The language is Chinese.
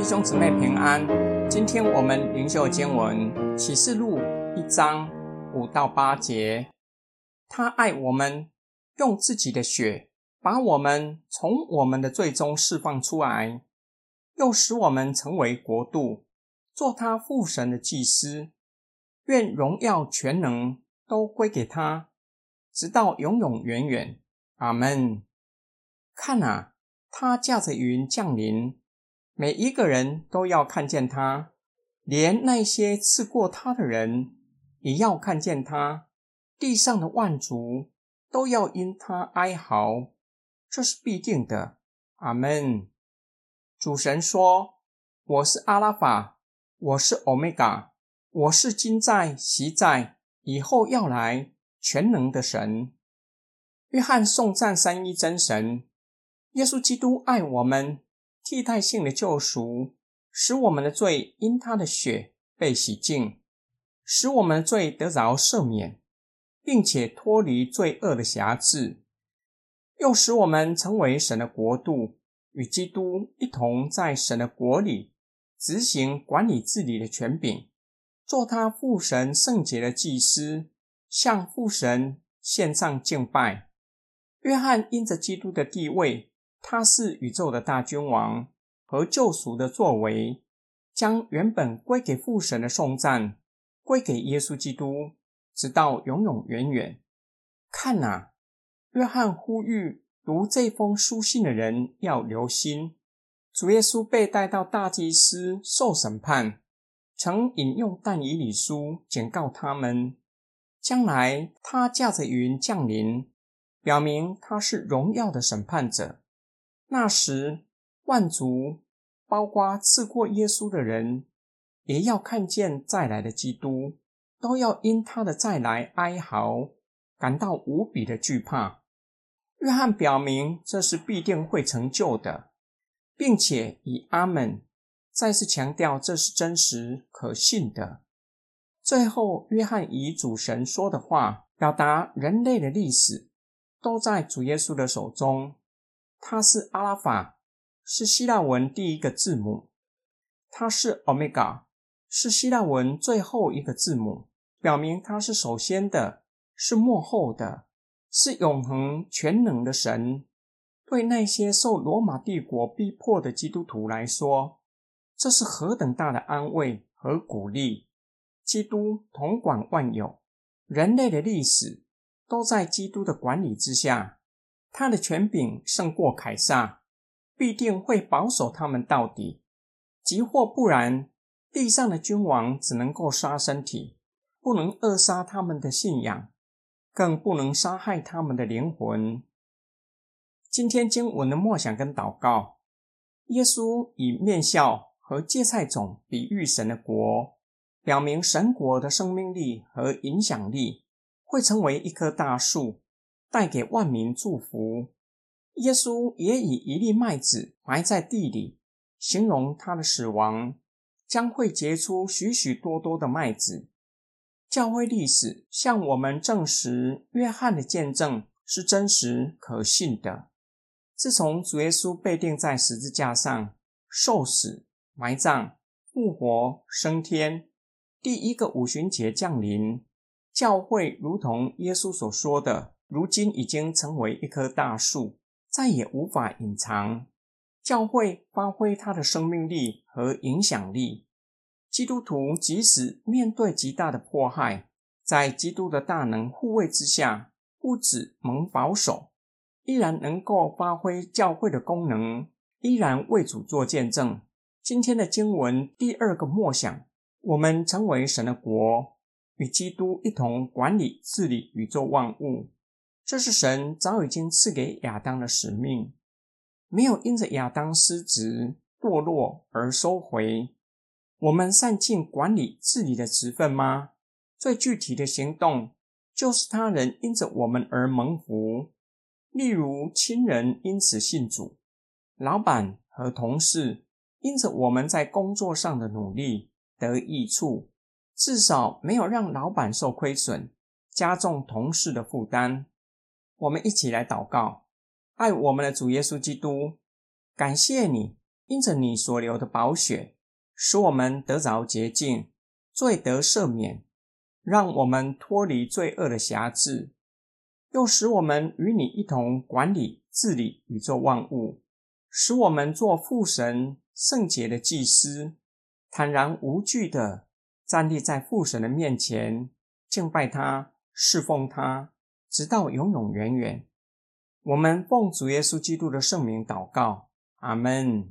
弟兄姊妹平安。今天我们灵修经文启示录一章五到八节。他爱我们，用自己的血把我们从我们的罪中释放出来，又使我们成为国度，做他父神的祭司。愿荣耀全能都归给他，直到永永远远。阿门。看啊，他驾着云降临。每一个人都要看见他，连那些刺过他的人也要看见他。地上的万族都要因他哀嚎，这是必定的。阿门。主神说：“我是阿拉法，我是欧米伽，我是今在、昔在、以后要来全能的神。”约翰颂赞三一真神，耶稣基督爱我们。替代性的救赎，使我们的罪因他的血被洗净，使我们的罪得着赦免，并且脱离罪恶的辖制，又使我们成为神的国度，与基督一同在神的国里执行管理治理的权柄，做他父神圣洁的祭司，向父神献上敬拜。约翰因着基督的地位。他是宇宙的大君王和救赎的作为，将原本归给父神的颂赞归给耶稣基督，直到永永远远。看呐，约翰呼吁读这封书信的人要留心，主耶稣被带到大祭司受审判，曾引用但以理书警告他们，将来他驾着云降临，表明他是荣耀的审判者。那时，万族，包括刺过耶稣的人，也要看见再来的基督，都要因他的再来哀嚎，感到无比的惧怕。约翰表明这是必定会成就的，并且以阿门再次强调这是真实可信的。最后，约翰以主神说的话表达人类的历史都在主耶稣的手中。它是阿拉法，是希腊文第一个字母；它是欧米伽，是希腊文最后一个字母，表明它是首先的，是幕后的，是永恒全能的神。对那些受罗马帝国逼迫的基督徒来说，这是何等大的安慰和鼓励！基督统管万有，人类的历史都在基督的管理之下。他的权柄胜过凯撒，必定会保守他们到底。即或不然，地上的君王只能够杀身体，不能扼杀他们的信仰，更不能杀害他们的灵魂。今天经文的默想跟祷告，耶稣以面笑和芥菜种比喻神的国，表明神国的生命力和影响力会成为一棵大树。带给万民祝福。耶稣也以一粒麦子埋在地里，形容他的死亡将会结出许许多多的麦子。教会历史向我们证实，约翰的见证是真实可信的。自从主耶稣被钉在十字架上、受死、埋葬、复活、升天，第一个五旬节降临，教会如同耶稣所说的。如今已经成为一棵大树，再也无法隐藏。教会发挥它的生命力和影响力。基督徒即使面对极大的迫害，在基督的大能护卫之下，不止蒙保守，依然能够发挥教会的功能，依然为主做见证。今天的经文第二个默想：我们成为神的国，与基督一同管理治理宇宙万物。这是神早已经赐给亚当的使命，没有因着亚当失职堕落而收回。我们善尽管理治理的职分吗？最具体的行动就是他人因着我们而蒙福，例如亲人因此信主，老板和同事因着我们在工作上的努力得益处，至少没有让老板受亏损，加重同事的负担。我们一起来祷告，爱我们的主耶稣基督，感谢你，因着你所流的宝血，使我们得着洁净，罪得赦免，让我们脱离罪恶的辖制，又使我们与你一同管理治理宇宙万物，使我们做父神圣洁的祭司，坦然无惧的站立在父神的面前，敬拜他，侍奉他，直到永永远远。我们奉主耶稣基督的圣名祷告，阿门。